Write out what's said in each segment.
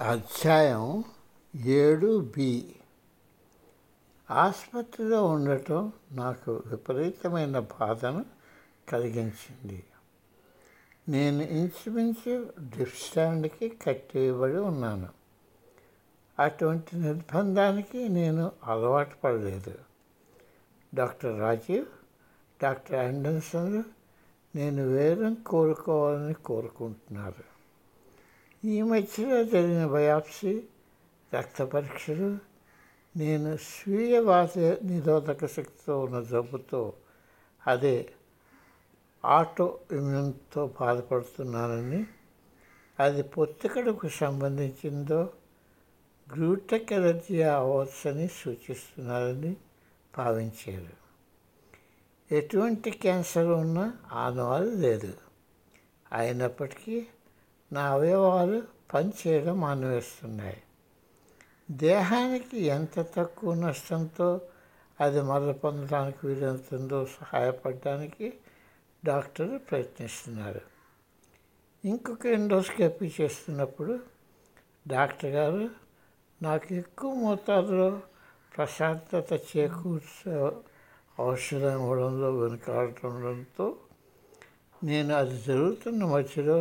అధ్యాయం ఏడు బి. ఆసుపత్రిలో ఉండటం నాకు విపరీతమైన బాధను కలిగించింది. నేను ఇంచుమించు డిస్టాండ్కి స్టాండ్కి ఉన్నాను. అటువంటి నిర్బంధానికి నేను అలవాటు పడలేదు. డాక్టర్ రాజీవ్ డాక్టర్ అండర్సన్ నేను వేరం కోరుకోవాలని కోరుకుంటున్నారు. ఈ మధ్యలో జరిగిన బయాప్సీ రక్త పరీక్షలు నేను స్వీయ వాత నిరోధక శక్తితో ఉన్న జబ్బుతో అదే ఆటో ఇమ్యూన్తో బాధపడుతున్నానని అది పొత్తికడకు సంబంధించిందో గ్లూటెక్ ఎలర్జీ అవ్వచ్చని సూచిస్తున్నారని భావించారు. ఎటువంటి క్యాన్సర్ ఉన్నా ఆనవాలు లేదు. అయినప్పటికీ నా అవయవాలు పనిచేయడం మానివేస్తున్నాయి. దేహానికి ఎంత తక్కువ నష్టంతో అది మరల పొందడానికి వీలవుతుందో సహాయపడడానికి డాక్టర్లు ప్రయత్నిస్తున్నారు. ఇంకొక ఎండోస్కోపీ చేస్తున్నప్పుడు డాక్టర్ గారు నాకు ఎక్కువ మోతాదులో ప్రశాంతత చేకూర్చే ఔషధం ఇవ్వడంలో వెనుకాడటంతో నేను అది జరుగుతున్న మధ్యలో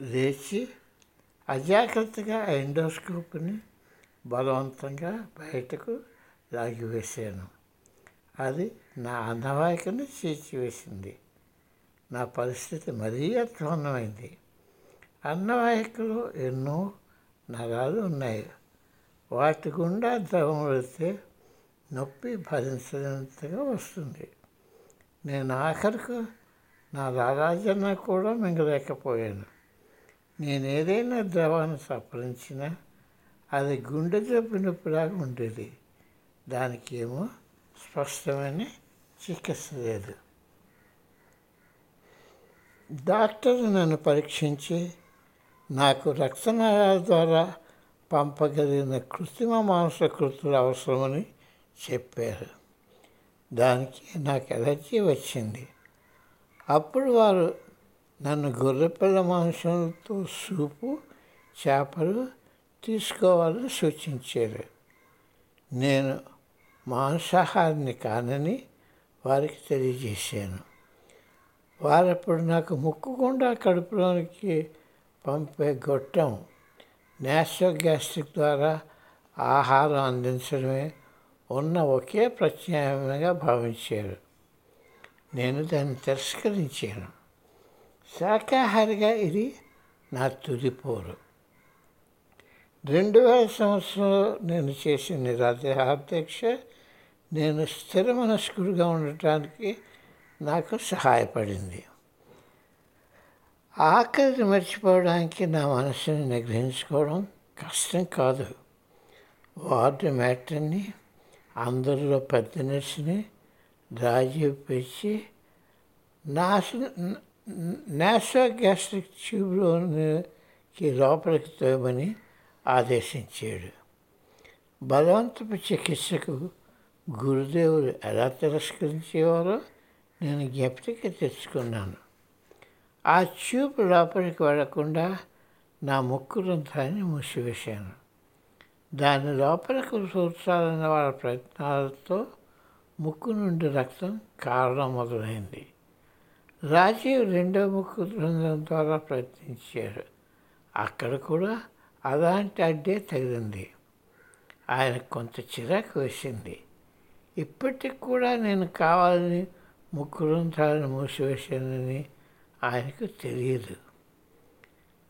లేచి అజాగ్రత్తగా ఆ ఎండోస్కోప్ని బలవంతంగా బయటకు లాగివేశాను అది నా అన్నవాయికను చీల్చివేసింది. నా పరిస్థితి మరీ అధ్వాన్నమైంది. అన్నవాయికలో ఎన్నో నరాలు ఉన్నాయి. వాటి గుండా ద్రవం వెళితే నొప్పి భరించినంతగా వస్తుంది. నేను ఆఖరికి నా రారాజన కూడా మింగలేకపోయాను. నేను ఏదైనా ద్రవాన్ని సంప్రదించినా అది గుండె జబ్బు నొప్పిలాగా ఉండేది. దానికి ఏమో స్పష్టమైన చికిత్స లేదు. డాక్టర్ నన్ను పరీక్షించి నాకు రక్తనాళాల ద్వారా పంపగలిగిన కృత్రిమ మాంసకృతులు అవసరమని చెప్పారు. దానికి నాకు ఎలర్జీ వచ్చింది. అప్పుడు వారు నన్ను గొర్రెపిల్ల మాంసంతో సూపు చేపలు తీసుకోవాలని సూచించారు. నేను మాంసాహారిని కానని వారికి తెలియజేశాను. వారప్పుడు నాకు ముక్కుకుండా కడుపులోనికి పంపే గొట్టం గ్యాస్ట్రిక్ ద్వారా ఆహారం అందించడమే ఉన్న ఒకే ప్రత్యామ్నాయంగా భావించారు. నేను దాన్ని తిరస్కరించాను. శాకాహారిగా ఇది నా తుదిపోరు రెండు వేల సంవత్సరంలో నేను చేసిన నిరాధ్యాధ్యక్ష నేను స్థిర మనస్కుడిగా ఉండటానికి నాకు సహాయపడింది. ఆకలిని మర్చిపోవడానికి నా మనసుని నిగ్రహించుకోవడం కష్టం కాదు. వార్డు మ్యాటర్ని అందరిలో పెద్ద నర్సుని రాజీవ్ పెంచి నాసు నాసో గ్యాస్ట్రిక్ ట్యూబ్లోకి లోపలికి తోయమని ఆదేశించాడు. బలవంతపు చికిత్సకు గురుదేవులు ఎలా తిరస్కరించేవారో నేను జ్ఞప్తికి తెచ్చుకున్నాను. ఆ ట్యూబ్ లోపలికి వెళ్ళకుండా నా ముక్కు రంధ్రాన్ని మూసివేశాను. దాని లోపలికి చూచాలన్న వాళ్ళ ప్రయత్నాలతో ముక్కు నుండి రక్తం కారణం మొదలైంది. రాజీవ్ రెండో ముక్కు బృందం ద్వారా ప్రయత్నించారు. అక్కడ కూడా అలాంటి అడ్డే తగిలింది. ఆయన కొంత చిరాకు వేసింది. ఇప్పటికి కూడా నేను కావాలని ముక్కు బృందాలను మూసివేశానని ఆయనకు తెలియదు.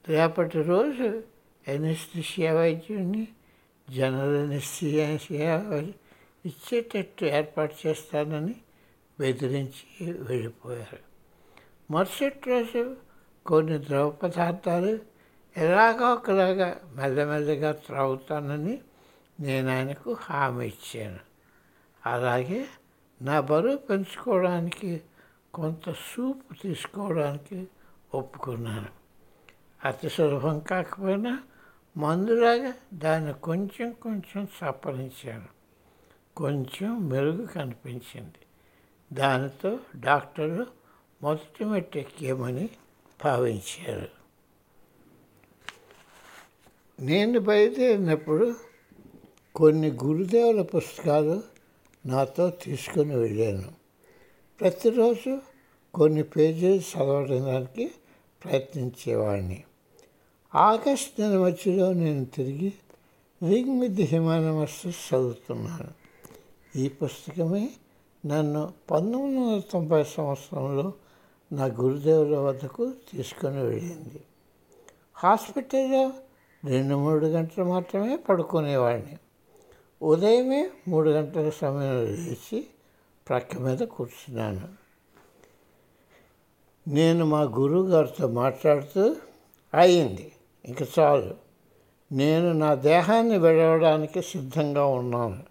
రేపటి రోజు ఎనస్థిషియా వైద్యుడిని జనరల్ ఎనస్థిషియా ఇచ్చేటట్టు ఏర్పాటు చేస్తానని బెదిరించి వెళ్ళిపోయారు. మరుసటి రోజు కొన్ని ద్రవ పదార్థాలు ఎలాగో ఒకలాగా మెల్లమెల్లగా త్రాగుతానని నేను ఆయనకు హామీ ఇచ్చాను. అలాగే నా బరువు పెంచుకోవడానికి కొంత సూప్ తీసుకోవడానికి ఒప్పుకున్నాను. అతి సులభం కాకపోయినా మందులాగా దాన్ని కొంచెం కొంచెం సప్పరించాను కొంచెం మెరుగు కనిపించింది. దానితో డాక్టర్లు మొదటి మెట్టు ఎక్కేమని భావించారు? నేను బయలుదేరినప్పుడు కొన్ని గురుదేవుల పుస్తకాలు నాతో తీసుకుని వెళ్ళాను. ప్రతిరోజు కొన్ని పేజీలు చదవడానికి ప్రయత్నించేవాడిని. ఆగస్ట్ నెల మధ్యలో నేను తిరిగి రిగ్మిద్ హిమానమస్సు చదువుతున్నాను. ఈ పుస్తకమే నన్ను పంతొమ్మిది వందల తొంభై సంవత్సరంలో నా గురుదేవుల వద్దకు తీసుకొని వెళ్ళింది. హాస్పిటల్లో రెండు మూడు గంటలు మాత్రమే పడుకునేవాడిని. ఉదయమే మూడు గంటల సమయంలో లేచి ప్రక్క మీద కూర్చున్నాను. నేను మా గురువు గారితో మాట్లాడుతూ అయింది ఇంక చాలు. నేను నా దేహాన్ని విడవడానికి సిద్ధంగా ఉన్నాను.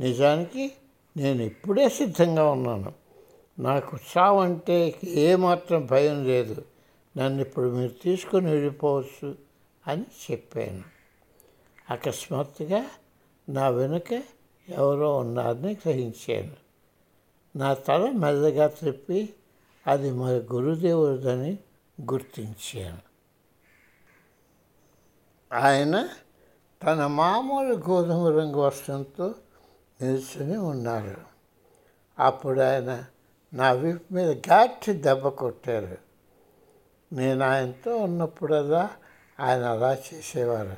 నిజానికి నేను ఇప్పుడే సిద్ధంగా ఉన్నాను. నాకు చావంటే ఏమాత్రం భయం లేదు. నన్ను ఇప్పుడు మీరు తీసుకొని వెళ్ళిపోవచ్చు అని చెప్పాను. అకస్మాత్తుగా నా వెనుక ఎవరో ఉన్నారని గ్రహించాను. నా తల మెల్లగా త్రిప్పి అది మా గురుదేవుడిదని గుర్తించాను. ఆయన తన మామూలు గోధుమ రంగు వస్త్రంతో నిల్చుని ఉన్నారు. అప్పుడు ఆయన నా వీపు మీద గట్టి దెబ్బ కొట్టారు. నేను ఆయనతో ఉన్నప్పుడల్లా ఆయన అలా చేసేవారు.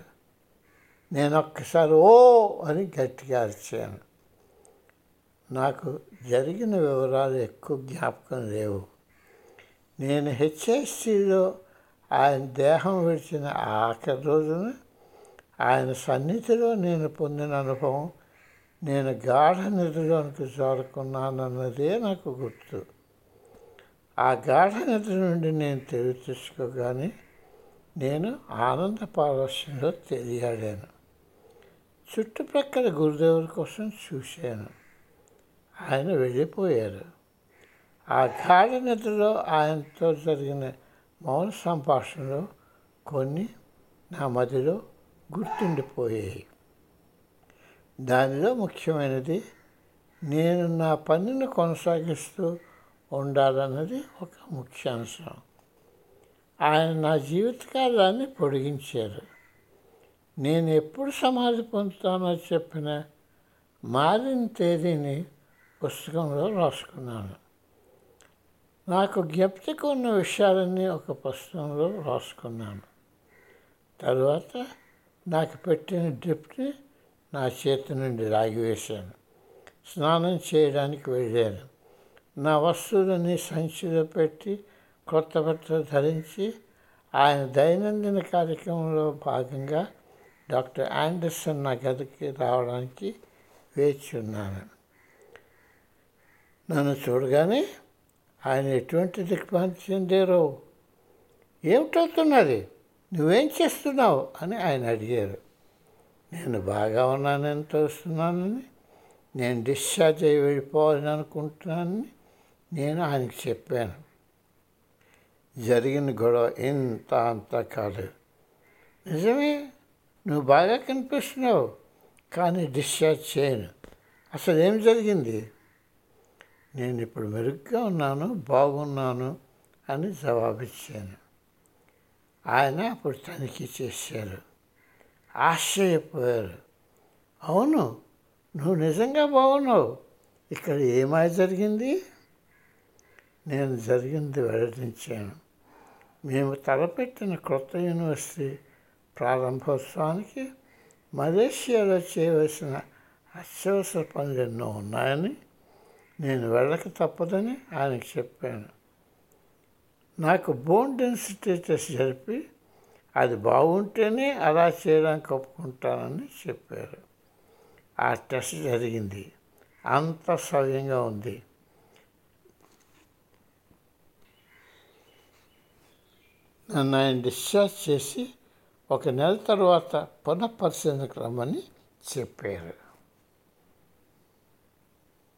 నేను ఒక్కసారి ఓ అని గట్టిగా అరిచాను. నాకు జరిగిన వివరాలు ఎక్కువ జ్ఞాపకం లేవు. నేను హెచ్ఎస్సిలో ఆయన దేహం విడిచిన ఆఖరి రోజున ఆయన సన్నిధిలో నేను పొందిన అనుభవం నేను గాఢ నిద్రలోనికి జారుకున్నానన్నదే నాకు గుర్తు. ఆ గాఢ నిద్ర నుండి నేను తెలివి తీసుకోగానే నేను ఆనంద పారవశ్యంలో తెలియాడాను. చుట్టుప్రక్కల గురుదేవుల కోసం చూశాను. ఆయన వెళ్ళిపోయారు. ఆ గాఢ నిద్రలో ఆయనతో జరిగిన మౌన సంభాషణలో కొన్ని నా మదిలో గుర్తుండిపోయాయి. దానిలో ముఖ్యమైనది నేను నా పనిని కొనసాగిస్తూ ఉండాలన్నది ఒక ముఖ్యాంశం. ఆయన నా జీవితకాలాన్ని పొడిగించారు. నేను ఎప్పుడు సమాధి పొందుతానో చెప్పిన మారిన తేదీని పుస్తకంలో రాసుకున్నాను. నాకు జ్ఞప్తికి ఉన్న విషయాలన్నీ ఒక పుస్తకంలో రాసుకున్నాను. తర్వాత నాకు పెట్టిన డ్రిప్ని నా చేతి నుండి లాగివేశాను స్నానం చేయడానికి వెళ్ళాను. నా వస్తువులని సంచిలో పెట్టి కొత్త బట్టలు ధరించి ఆయన దైనందిన కార్యక్రమంలో భాగంగా డాక్టర్ యాండర్సన్ నా గదికి రావడానికి వేచి ఉన్నాను. నన్ను చూడగానే ఆయన ఎటువంటి దిగ్భ్రాంతి చెందారో ఏమిటవుతున్నది? నువ్వేం చేస్తున్నావు? అని ఆయన అడిగారు. నేను బాగా ఉన్నానని తెలుస్తున్నానని నేను డిశ్చార్జ్ అయ్యి వెళ్ళిపోవాలని అనుకుంటున్నానని నేను ఆయనకి చెప్పాను. జరిగిన గొడవ ఇంత అంత కాదు. నిజమే నువ్వు బాగా కనిపిస్తున్నావు కానీ డిశ్చార్జ్ చేయను. అసలు ఏం జరిగింది? నేను ఇప్పుడు మెరుగ్గా ఉన్నాను బాగున్నాను అని జవాబిచ్చాను. ఆయన అప్పుడు తనిఖీ చేశారు. ఆశ్చర్యపోయారు అవును నువ్వు నిజంగా బాగున్నావు. ఇక్కడ ఏమై జరిగింది? నేను జరిగింది వెల్లడించాను. మేము తలపెట్టిన కొత్త యూనివర్సిటీ ప్రారంభోత్సవానికి మలేషియాలో చేయవలసిన అత్యవసర పనులు ఎన్నో ఉన్నాయని నేను వెళ్ళక తప్పదని ఆయనకు చెప్పాను. నాకు బోన్ డెన్సిటీ టెస్ట్ జరిపి అది బాగుంటేనే అలా చేయడానికి ఒప్పుకుంటానని చెప్పారు. ఆ టెస్ట్ జరిగింది. అంత సవ్యంగా ఉంది. నన్ను ఆయన డిశ్చార్జ్ చేసి ఒక నెల తర్వాత పునఃపరిశీలనకు రమ్మని చెప్పారు.